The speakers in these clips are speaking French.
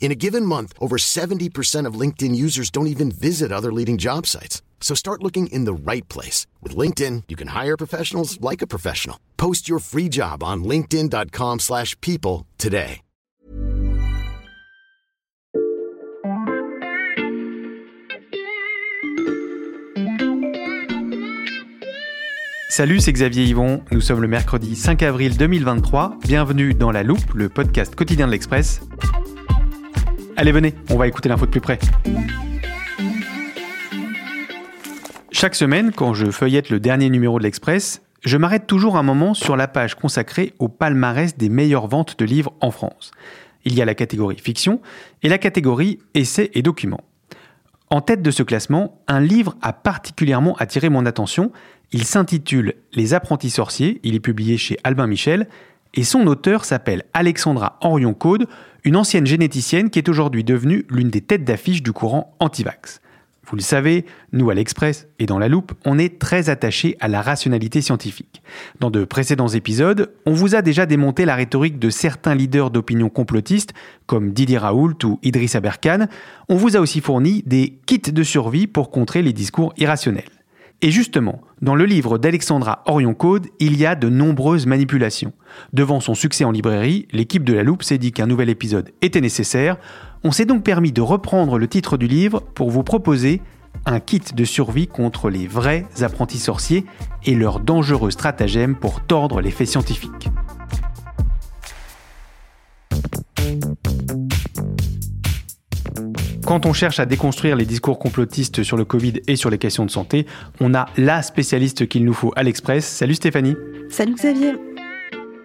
In a given month, over 70% of LinkedIn users don't even visit other leading job sites. So start looking in the right place. With LinkedIn, you can hire professionals like a professional. Post your free job on linkedin.com slash people today. Salut, c'est Xavier Yvon. Nous sommes le mercredi 5 avril 2023. Bienvenue dans La Loupe, le podcast quotidien de l'Express. Allez, venez, on va écouter l'info de plus près. Chaque semaine, quand je feuillette le dernier numéro de l'Express, je m'arrête toujours un moment sur la page consacrée au palmarès des meilleures ventes de livres en France. Il y a la catégorie fiction et la catégorie essais et documents. En tête de ce classement, un livre a particulièrement attiré mon attention. Il s'intitule Les apprentis sorciers, il est publié chez Albin Michel, et son auteur s'appelle Alexandra Orion-Caude, une ancienne généticienne qui est aujourd'hui devenue l'une des têtes d'affiche du courant anti-vax. Vous le savez, nous à l'Express et dans la loupe, on est très attachés à la rationalité scientifique. Dans de précédents épisodes, on vous a déjà démonté la rhétorique de certains leaders d'opinion complotistes, comme Didier Raoult ou Idriss Aberkan. On vous a aussi fourni des kits de survie pour contrer les discours irrationnels. Et justement, dans le livre d'Alexandra Orion-Caude, il y a de nombreuses manipulations. Devant son succès en librairie, l'équipe de la Loupe s'est dit qu'un nouvel épisode était nécessaire. On s'est donc permis de reprendre le titre du livre pour vous proposer un kit de survie contre les vrais apprentis sorciers et leurs dangereux stratagèmes pour tordre les faits scientifiques. Quand on cherche à déconstruire les discours complotistes sur le Covid et sur les questions de santé, on a la spécialiste qu'il nous faut à l'Express. Salut Stéphanie. Salut Xavier.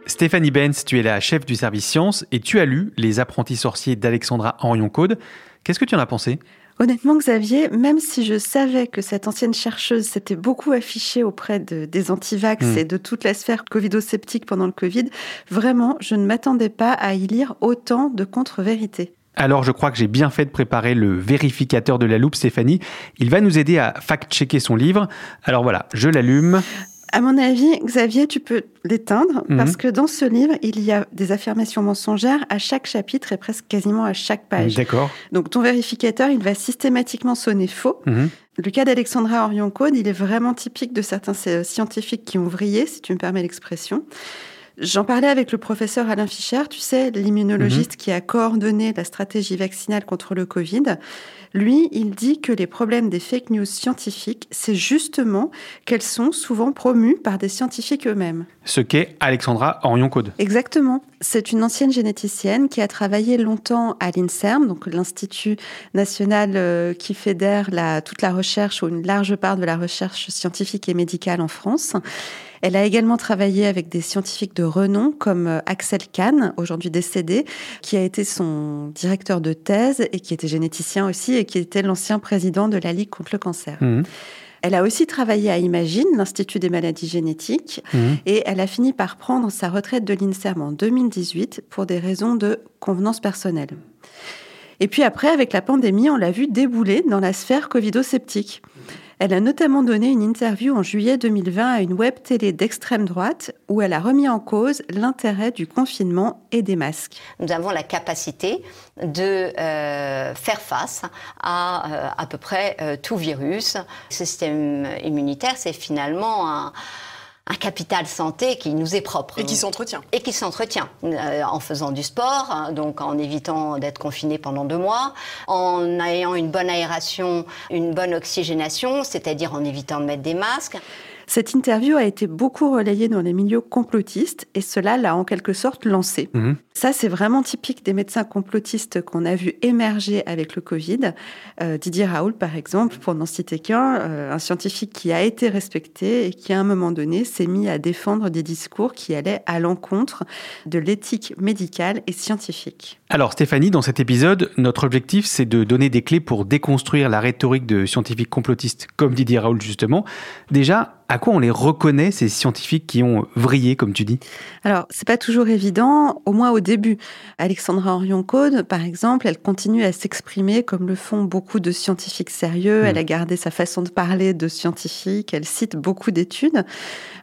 Stéphanie Benz, tu es la chef du service sciences et tu as lu Les apprentis sorciers d'Alexandra Henrion-Caude. Qu'est-ce que tu en as pensé? Honnêtement, Xavier, même si je savais que cette ancienne chercheuse s'était beaucoup affichée auprès de, des antivax mmh. et de toute la sphère covido-sceptique pendant le Covid, vraiment, je ne m'attendais pas à y lire autant de contre-vérités. Alors je crois que j'ai bien fait de préparer le vérificateur de la loupe, Stéphanie. Il va nous aider à fact-checker son livre. Alors voilà, je l'allume. À mon avis, Xavier, tu peux l'éteindre mhm. parce que dans ce livre, il y a des affirmations mensongères à chaque chapitre et presque quasiment à chaque page. D'accord. Donc ton vérificateur, il va systématiquement sonner faux. Mhm. Le cas d'Alexandra Orion-Code, il est vraiment typique de certains scientifiques qui ont vrillé, si tu me permets l'expression. J'en parlais avec le professeur Alain Fischer, tu sais, l'immunologiste mhm. qui a coordonné la stratégie vaccinale contre le Covid. Lui, il dit que les problèmes des fake news scientifiques, c'est justement qu'elles sont souvent promues par des scientifiques eux-mêmes. Ce qu'est Alexandra Orion-Code. Exactement. C'est une ancienne généticienne qui a travaillé longtemps à l'INSERM, donc l'Institut national euh, qui fédère la, toute la recherche ou une large part de la recherche scientifique et médicale en France. Elle a également travaillé avec des scientifiques de renom comme euh, Axel Kahn, aujourd'hui décédé, qui a été son directeur de thèse et qui était généticien aussi et qui était l'ancien président de la Ligue contre le cancer. Mmh. Elle a aussi travaillé à Imagine, l'Institut des maladies génétiques, mmh. et elle a fini par prendre sa retraite de l'INSERM en 2018 pour des raisons de convenance personnelle. Et puis après, avec la pandémie, on l'a vu débouler dans la sphère covido-sceptique. Elle a notamment donné une interview en juillet 2020 à une web télé d'extrême droite où elle a remis en cause l'intérêt du confinement et des masques. Nous avons la capacité de euh, faire face à euh, à peu près euh, tout virus. Le système immunitaire, c'est finalement un un capital santé qui nous est propre. Et qui s'entretient. Et qui s'entretient euh, en faisant du sport, hein, donc en évitant d'être confiné pendant deux mois, en ayant une bonne aération, une bonne oxygénation, c'est-à-dire en évitant de mettre des masques. Cette interview a été beaucoup relayée dans les milieux complotistes et cela l'a en quelque sorte lancé. Mhm. Ça, c'est vraiment typique des médecins complotistes qu'on a vu émerger avec le Covid. Euh, Didier Raoul, par exemple, pour n'en citer qu'un, euh, un scientifique qui a été respecté et qui, à un moment donné, s'est mis à défendre des discours qui allaient à l'encontre de l'éthique médicale et scientifique. Alors Stéphanie, dans cet épisode, notre objectif c'est de donner des clés pour déconstruire la rhétorique de scientifiques complotistes comme Didier Raoul justement. Déjà, à quoi on les reconnaît, ces scientifiques qui ont vrillé, comme tu dis? Alors, c'est pas toujours évident, au moins au début. Alexandra Orion-Code, par exemple, elle continue à s'exprimer comme le font beaucoup de scientifiques sérieux. Mm. Elle a gardé sa façon de parler de scientifique. Elle cite beaucoup d'études.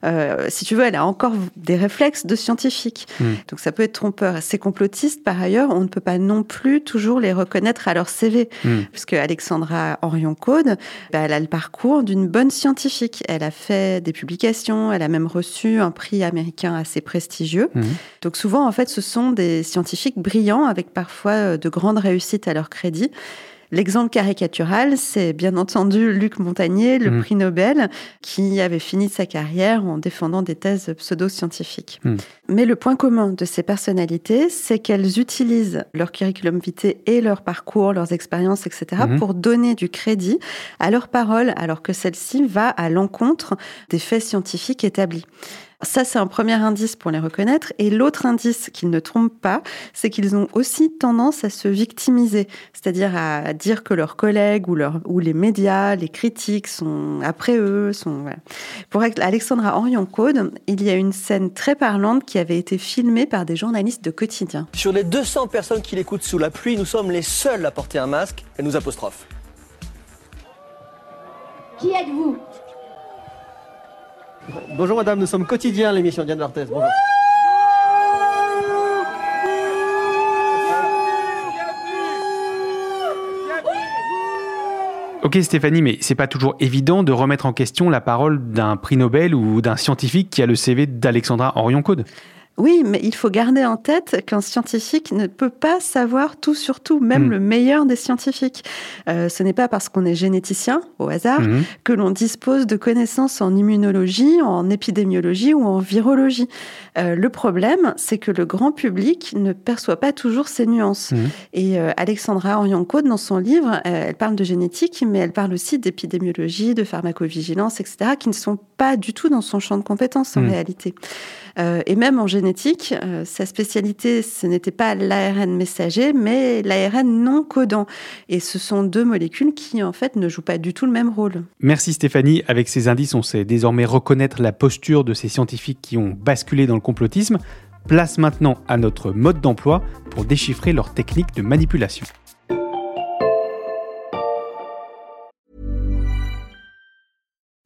Euh, si tu veux, elle a encore des réflexes de scientifique. Mm. Donc, ça peut être trompeur. Ces complotistes, par ailleurs, on ne peut pas non plus toujours les reconnaître à leur CV. Mm. Puisque Alexandra Orion-Code, bah, elle a le parcours d'une bonne scientifique. Elle a fait des publications, elle a même reçu un prix américain assez prestigieux. Mhm. Donc souvent, en fait, ce sont des scientifiques brillants avec parfois euh, de grandes réussites à leur crédit. L'exemple caricatural, c'est bien entendu Luc Montagnier, le Mhm. prix Nobel, qui avait fini sa carrière en défendant des thèses pseudo-scientifiques. Mhm. Mais le point commun de ces personnalités, c'est qu'elles utilisent leur curriculum vitae et leur parcours, leurs expériences, etc., Mhm. pour donner du crédit à leurs paroles, alors que celle-ci va à l'encontre des faits scientifiques établis. Ça, c'est un premier indice pour les reconnaître. Et l'autre indice qu'ils ne trompent pas, c'est qu'ils ont aussi tendance à se victimiser, c'est-à-dire à dire que leurs collègues ou, les médias, les critiques sont après eux. Sont, voilà. Pour Alexandra Orion-Code, il y a une scène très parlante qui avait été filmée par des journalistes de quotidien. Sur les 200 personnes qui l'écoutent sous la pluie, nous sommes les seuls à porter un masque. Elle nous apostrophe. Qui êtes-vous? Bonjour madame, nous sommes quotidiens, l'émission Diane D'Arthez. Bonjour. Ok Stéphanie, mais c'est pas toujours évident de remettre en question la parole d'un prix Nobel ou d'un scientifique qui a le CV d'Alexandra Orion-Code. Oui, mais il faut garder en tête qu'un scientifique ne peut pas savoir tout sur tout, même Mm. le meilleur des scientifiques. Euh, ce n'est pas parce qu'on est généticien, au hasard, Mhm. que l'on dispose de connaissances en immunologie, en épidémiologie ou en virologie. Euh, le problème, c'est que le grand public ne perçoit pas toujours ces nuances. Mhm. Et euh, Alexandra Orion-Code, dans son livre, elle parle de génétique, mais elle parle aussi d'épidémiologie, de pharmacovigilance, etc., qui ne sont pas du tout dans son champ de compétences en Mhm. réalité. Euh, et même en génétique, euh, sa spécialité, ce n'était pas l'ARN messager, mais l'ARN non codant. Et ce sont deux molécules qui, en fait, ne jouent pas du tout le même rôle. Merci Stéphanie, avec ces indices on sait désormais reconnaître la posture de ces scientifiques qui ont basculé dans le complotisme. Place maintenant à notre mode d'emploi pour déchiffrer leurs techniques de manipulation.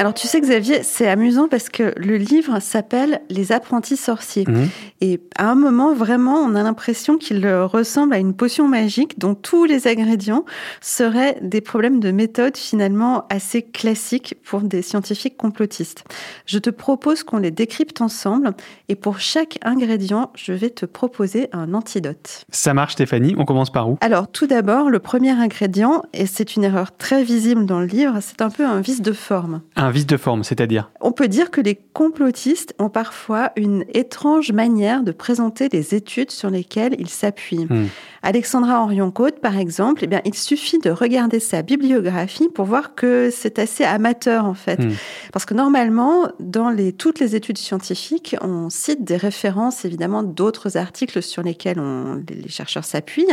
Alors tu sais Xavier, c'est amusant parce que le livre s'appelle Les apprentis sorciers. Mhm. Et à un moment, vraiment, on a l'impression qu'il ressemble à une potion magique dont tous les ingrédients seraient des problèmes de méthode finalement assez classiques pour des scientifiques complotistes. Je te propose qu'on les décrypte ensemble et pour chaque ingrédient, je vais te proposer un antidote. Ça marche Stéphanie, on commence par où? Alors tout d'abord, le premier ingrédient, et c'est une erreur très visible dans le livre, c'est un peu un vice de forme. Un vice de forme, c'est-à-dire On peut dire que les complotistes ont parfois une étrange manière de présenter les études sur lesquelles ils s'appuient. Hmm. Alexandra Orion-Côte, par exemple, eh bien, il suffit de regarder sa bibliographie pour voir que c'est assez amateur, en fait. Hmm. Parce que normalement, dans les, toutes les études scientifiques, on cite des références, évidemment, d'autres articles sur lesquels on, les chercheurs s'appuient.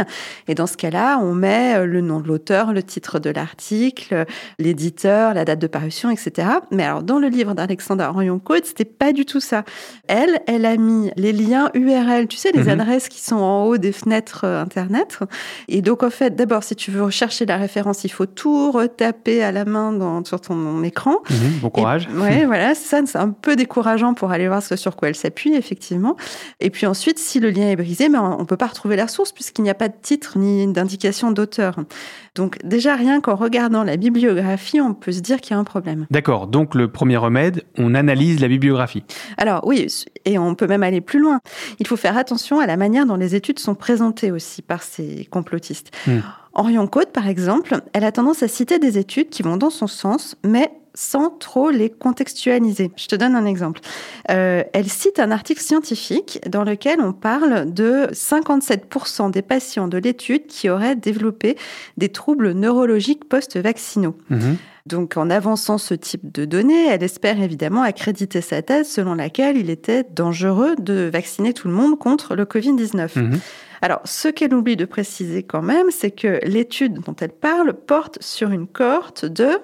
Et dans ce cas-là, on met le nom de l'auteur, le titre de l'article, l'éditeur, la date de parution, etc. Mais alors, dans le livre d'Alexandra Orion-Côte, c'était pas du tout ça. Elle, elle a mis les liens URL, tu sais, les Mhm. adresses qui sont en haut des fenêtres euh, Internet. Et donc, en fait, d'abord, si tu veux rechercher la référence, il faut tout retaper à la main dans, sur ton écran. Mhm, bon courage. Et- ouais, voilà, ça, c'est un peu décourageant pour aller voir ce sur quoi elle s'appuie, effectivement. Et puis ensuite, si le lien est brisé, mais on ne peut pas retrouver la source puisqu'il n'y a pas de titre ni d'indication d'auteur. Donc déjà, rien qu'en regardant la bibliographie, on peut se dire qu'il y a un problème. D'accord, donc le premier remède, on analyse la bibliographie. Alors oui, et on peut même aller plus loin. Il faut faire attention à la manière dont les études sont présentées aussi par ces complotistes. Hmm. Orion Côte, par exemple, elle a tendance à citer des études qui vont dans son sens, mais sans trop les contextualiser. Je te donne un exemple. Euh, elle cite un article scientifique dans lequel on parle de 57% des patients de l'étude qui auraient développé des troubles neurologiques post-vaccinaux. Mhm. Donc, en avançant ce type de données, elle espère évidemment accréditer sa thèse selon laquelle il était dangereux de vacciner tout le monde contre le Covid-19. Mhm. Alors, ce qu'elle oublie de préciser quand même, c'est que l'étude dont elle parle porte sur une cohorte de,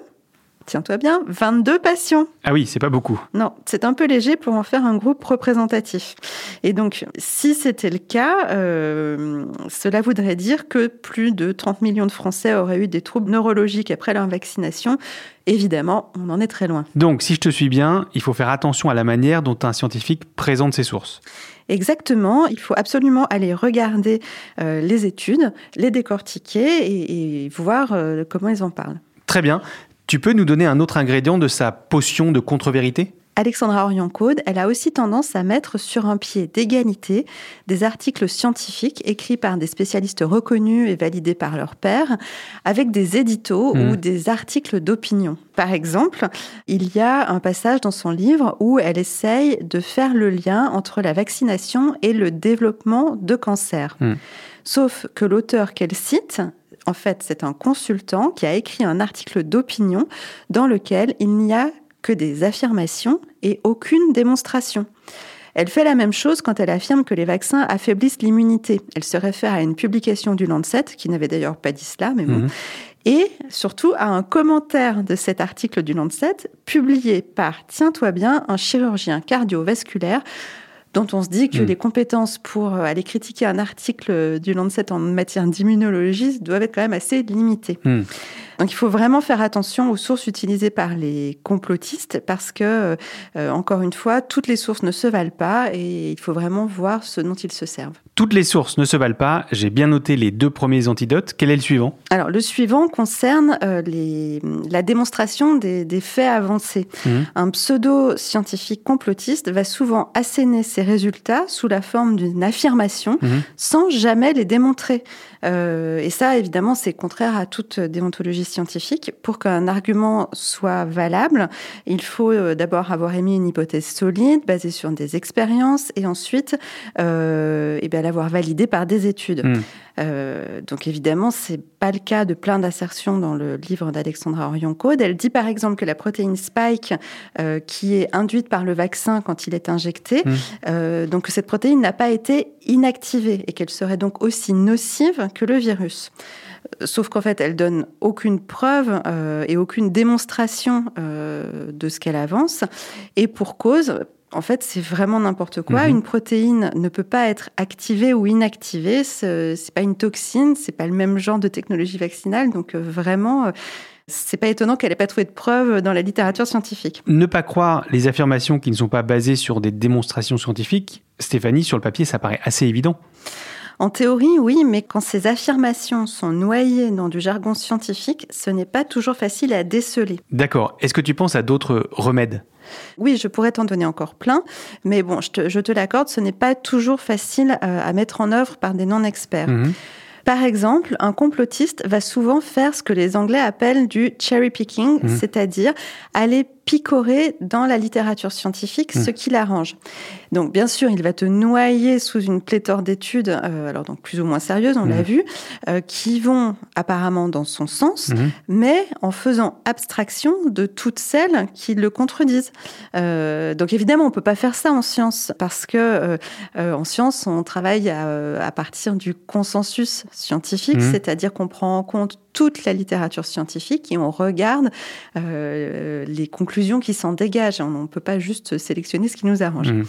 tiens-toi bien, 22 patients. Ah oui, c'est pas beaucoup. Non, c'est un peu léger pour en faire un groupe représentatif. Et donc, si c'était le cas, euh, cela voudrait dire que plus de 30 millions de Français auraient eu des troubles neurologiques après leur vaccination. Évidemment, on en est très loin. Donc, si je te suis bien, il faut faire attention à la manière dont un scientifique présente ses sources. Exactement, il faut absolument aller regarder euh, les études, les décortiquer et, et voir euh, comment ils en parlent. Très bien. Tu peux nous donner un autre ingrédient de sa potion de contre-vérité? Alexandra Orion-Caude, elle a aussi tendance à mettre sur un pied d'égalité des articles scientifiques écrits par des spécialistes reconnus et validés par leurs pairs, avec des éditos Mhm. ou des articles d'opinion. Par exemple, il y a un passage dans son livre où elle essaye de faire le lien entre la vaccination et le développement de cancer. Mhm. Sauf que l'auteur qu'elle cite, en fait, c'est un consultant qui a écrit un article d'opinion dans lequel il n'y a que des affirmations et aucune démonstration. Elle fait la même chose quand elle affirme que les vaccins affaiblissent l'immunité. Elle se réfère à une publication du Lancet, qui n'avait d'ailleurs pas dit cela, mais bon, Mhm. et surtout à un commentaire de cet article du Lancet, publié par, tiens-toi bien, un chirurgien cardiovasculaire dont on se dit que Mm. les compétences pour euh, aller critiquer un article du Lancet en matière d'immunologie doivent être quand même assez limitées. Hmm. Donc il faut vraiment faire attention aux sources utilisées par les complotistes parce que, euh, encore une fois, toutes les sources ne se valent pas et il faut vraiment voir ce dont ils se servent. Toutes les sources ne se valent pas. J'ai bien noté les deux premiers antidotes. Quel est le suivant? Alors le suivant concerne euh, les, la démonstration des, des faits avancés. Mhm. Un pseudo-scientifique complotiste va souvent asséner ses résultats sous la forme d'une affirmation Mhm. sans jamais les démontrer. Euh, et ça, évidemment, c'est contraire à toute déontologie scientifique. Pour qu'un argument soit valable, il faut euh, d'abord avoir émis une hypothèse solide, basée sur des expériences, et ensuite eh bien, l'avoir validée par des études. Mhm. Euh, donc évidemment, c'est pas le cas de plein d'assertions dans le livre d'Alexandra Orion-Caude. Elle dit par exemple que la protéine spike, euh, qui est induite par le vaccin quand il est injecté, Mhm. euh, donc que cette protéine n'a pas été inactivée et qu'elle serait donc aussi nocive que le virus. Sauf qu'en fait, elle donne aucune preuve et aucune démonstration de ce qu'elle avance. Et pour cause, en fait, c'est vraiment n'importe quoi. Mhm. Une protéine ne peut pas être activée ou inactivée. Ce- C'est pas une toxine, c'est pas le même genre de technologie vaccinale. Donc euh, vraiment, euh, c'est pas étonnant qu'elle ait pas trouvé de preuves dans la littérature scientifique. Ne pas croire les affirmations qui ne sont pas basées sur des démonstrations scientifiques. Stéphanie, sur le papier, ça paraît assez évident. En théorie, oui, mais quand ces affirmations sont noyées dans du jargon scientifique, ce n'est pas toujours facile à déceler. D'accord. Est-ce que tu penses à d'autres remèdes? Oui, je pourrais t'en donner encore plein, mais bon, je te, l'accorde, ce n'est pas toujours facile euh, à mettre en œuvre par des non-experts. Mhm. Par exemple, un complotiste va souvent faire ce que les Anglais appellent du cherry picking, Mhm. c'est-à-dire aller picorer dans la littérature scientifique ce qui l'arrange. Donc, bien sûr, il va te noyer sous une pléthore d'études, euh, alors donc plus ou moins sérieuses, on l'a vu, euh, qui vont apparemment dans son sens, Mhm. mais en faisant abstraction de toutes celles qui le contredisent. Euh, donc évidemment, on peut pas faire ça en science parce que en science, on travaille à, à partir du consensus scientifique, c'est-à-dire qu'on prend en compte toute la littérature scientifique et on regarde euh, les conclusions qui s'en dégagent. On ne peut pas juste sélectionner ce qui nous arrange. Mmh.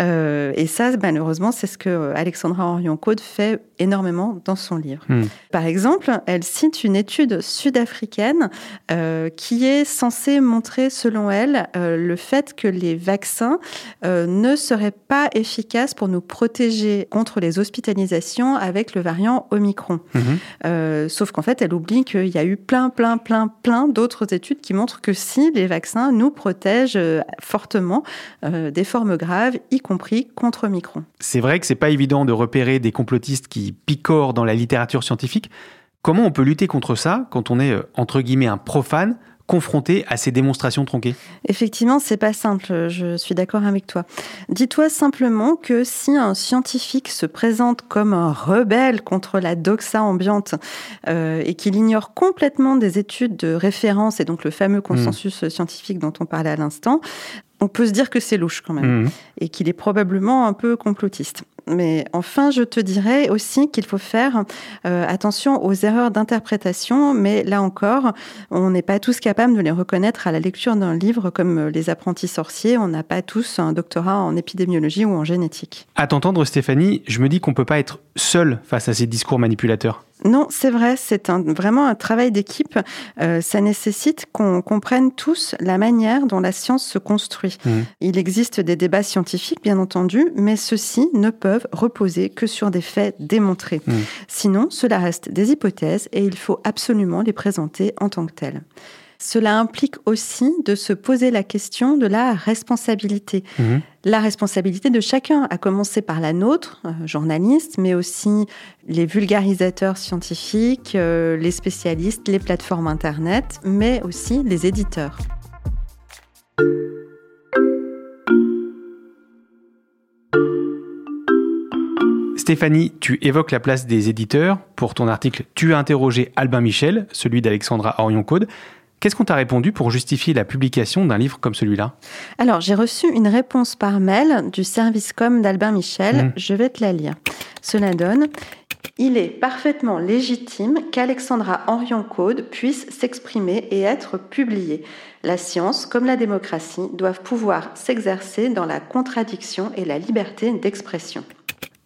Euh, et ça, malheureusement, c'est ce que Alexandra Orion-Code fait énormément dans son livre. Mmh. Par exemple, elle cite une étude sud-africaine euh, qui est censée montrer, selon elle, euh, le fait que les vaccins euh, ne seraient pas efficaces pour nous protéger contre les hospitalisations avec le variant Omicron. Mmh. Euh, sauf qu'en fait, elle oublie qu'il y a eu plein, plein, plein, plein d'autres études qui montrent que si les vaccins nous protègent fortement des formes graves, y compris contre Omicron. C'est vrai que c'est pas évident de repérer des complotistes qui picorent dans la littérature scientifique. Comment on peut lutter contre ça quand on est, entre guillemets, un profane confronté à ces démonstrations tronquées? Effectivement, c'est pas simple, je suis d'accord avec toi. Dis-toi simplement que si un scientifique se présente comme un rebelle contre la doxa ambiante euh, et qu'il ignore complètement des études de référence et donc le fameux consensus mmh. scientifique dont on parlait à l'instant, on peut se dire que c'est louche quand même mmh. et qu'il est probablement un peu complotiste. Mais enfin, je te dirais aussi qu'il faut faire euh, attention aux erreurs d'interprétation, mais là encore, on n'est pas tous capables de les reconnaître à la lecture d'un livre comme Les apprentis sorciers. On n'a pas tous un doctorat en épidémiologie ou en génétique. À t'entendre, Stéphanie, je me dis qu'on ne peut pas être seul face à ces discours manipulateurs. Non, c'est vrai, c'est un, vraiment un travail d'équipe. Euh, ça nécessite qu'on comprenne tous la manière dont la science se construit. Mmh. Il existe des débats scientifiques, bien entendu, mais ceux-ci ne peuvent reposer que sur des faits démontrés. Mmh. Sinon, cela reste des hypothèses et il faut absolument les présenter en tant que telles. Cela implique aussi de se poser la question de la responsabilité. Mmh. La responsabilité de chacun, à commencer par la nôtre, euh, journaliste, mais aussi les vulgarisateurs scientifiques, euh, les spécialistes, les plateformes Internet, mais aussi les éditeurs. Stéphanie, tu évoques la place des éditeurs. Pour ton article, tu as interrogé Albin Michel, celui d'Alexandra Orion-Code. Qu'est-ce qu'on t'a répondu pour justifier la publication d'un livre comme celui-là? Alors, j'ai reçu une réponse par mail du service com d'Albin Michel. Mmh. Je vais te la lire. Cela donne il est parfaitement légitime qu'Alexandra Orion-Code puisse s'exprimer et être publiée. La science, comme la démocratie, doivent pouvoir s'exercer dans la contradiction et la liberté d'expression.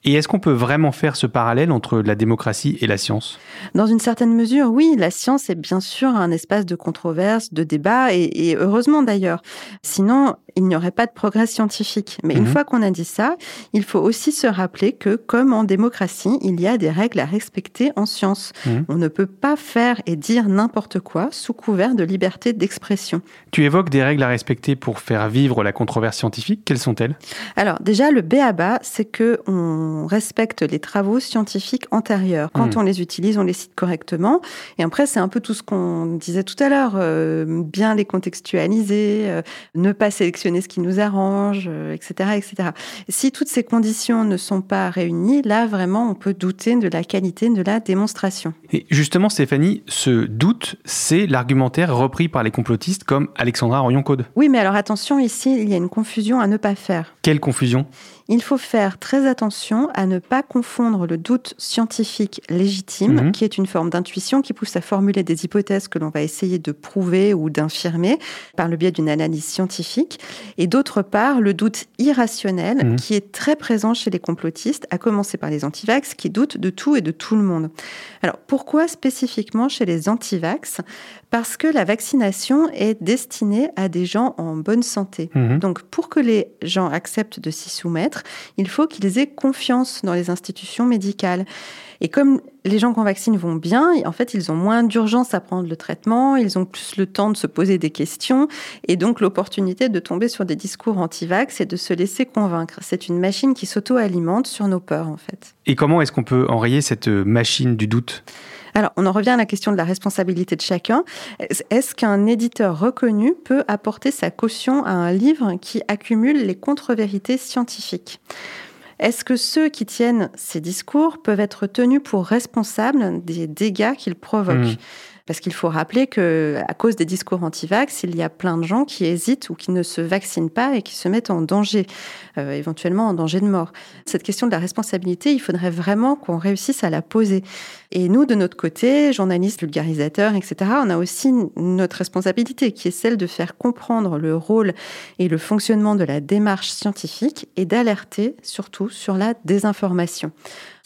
Et est-ce qu'on peut vraiment faire ce parallèle entre la démocratie et la science? Dans une certaine mesure, oui. La science est bien sûr un espace de controverse, de débat, et, heureusement d'ailleurs. Sinon, il n'y aurait pas de progrès scientifique. Mais une mhm. fois qu'on a dit ça, il faut aussi se rappeler que, comme en démocratie, il y a des règles à respecter en science. Mhm. On ne peut pas faire et dire n'importe quoi sous couvert de liberté d'expression. Tu évoques des règles à respecter pour faire vivre la controverse scientifique. Quelles sont-elles? Alors déjà, le B à bas, c'est que on respecte les travaux scientifiques antérieurs. Quand mhm. on les utilise, on les cite correctement. Et après, c'est un peu tout ce qu'on disait tout à l'heure. Euh, bien les contextualiser, euh, ne pas sélectionner ce qui nous arrange, etc., euh, etc. Si toutes ces conditions ne sont pas réunies, là, vraiment, on peut douter de la qualité de la démonstration. Et justement, Stéphanie, ce doute, c'est l'argumentaire repris par les complotistes comme Alexandra Orion-Code. Oui, mais alors attention, ici, il y a une confusion à ne pas faire. Quelle confusion? Il faut faire très attention à ne pas confondre le doute scientifique légitime, mhm. qui est une forme d'intuition qui pousse à formuler des hypothèses que l'on va essayer de prouver ou d'infirmer par le biais d'une analyse scientifique, et d'autre part le doute irrationnel mhm. qui est très présent chez les complotistes, à commencer par les antivax qui doutent de tout et de tout le monde. Alors pourquoi spécifiquement chez les antivax? Parce que la vaccination est destinée à des gens en bonne santé. Mhm. Donc pour que les gens acceptent de s'y soumettre, il faut qu'ils aient confiance dans les institutions médicales. Et comme les gens qu'on vaccine vont bien, en fait, ils ont moins d'urgence à prendre le traitement, ils ont plus le temps de se poser des questions et donc l'opportunité de tomber sur des discours anti-vax et de se laisser convaincre. C'est une machine qui s'auto-alimente sur nos peurs, en fait. Et comment est-ce qu'on peut enrayer cette machine du doute? Alors, on en revient à la question de la responsabilité de chacun. Est-ce qu'un éditeur reconnu peut apporter sa caution à un livre qui accumule les contre-vérités scientifiques? Est-ce que ceux qui tiennent ces discours peuvent être tenus pour responsables des dégâts qu'ils provoquent? Mmh. Parce qu'il faut rappeler que, à cause des discours anti-vax, il y a plein de gens qui hésitent ou qui ne se vaccinent pas et qui se mettent en danger, euh, éventuellement en danger de mort. Cette question de la responsabilité, il faudrait vraiment qu'on réussisse à la poser. Et nous, de notre côté, journalistes, vulgarisateurs, etc., on a aussi notre responsabilité qui est celle de faire comprendre le rôle et le fonctionnement de la démarche scientifique et d'alerter surtout sur la désinformation.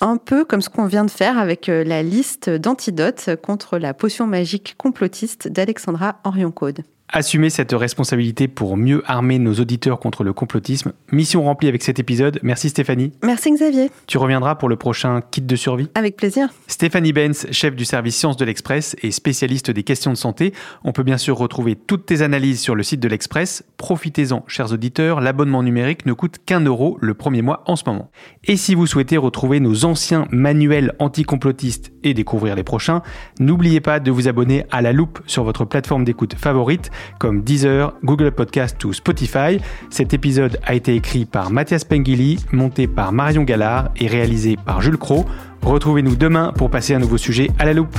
Un peu comme ce qu'on vient de faire avec euh, la liste d'antidotes contre la potion magique complotiste d'Alexandra Orion-Code. Assumer cette responsabilité pour mieux armer nos auditeurs contre le complotisme. Mission remplie avec cet épisode. Merci Stéphanie. Merci Xavier. Tu reviendras pour le prochain kit de survie Avec plaisir. Stéphanie Benz, chef du service Sciences de l'Express et spécialiste des questions de santé. On peut bien sûr retrouver toutes tes analyses sur le site de l'Express. Profitez-en, chers auditeurs, l'abonnement numérique ne coûte qu'un euro le premier mois en ce moment. Et si vous souhaitez retrouver nos anciens manuels anticomplotistes et découvrir les prochains, n'oubliez pas de vous abonner à la loupe sur votre plateforme d'écoute favorite comme Deezer, Google Podcast ou Spotify. Cet épisode a été écrit par Mathias Pengili, monté par Marion Gallard et réalisé par Jules Cro. Retrouvez-nous demain pour passer un nouveau sujet à la loupe.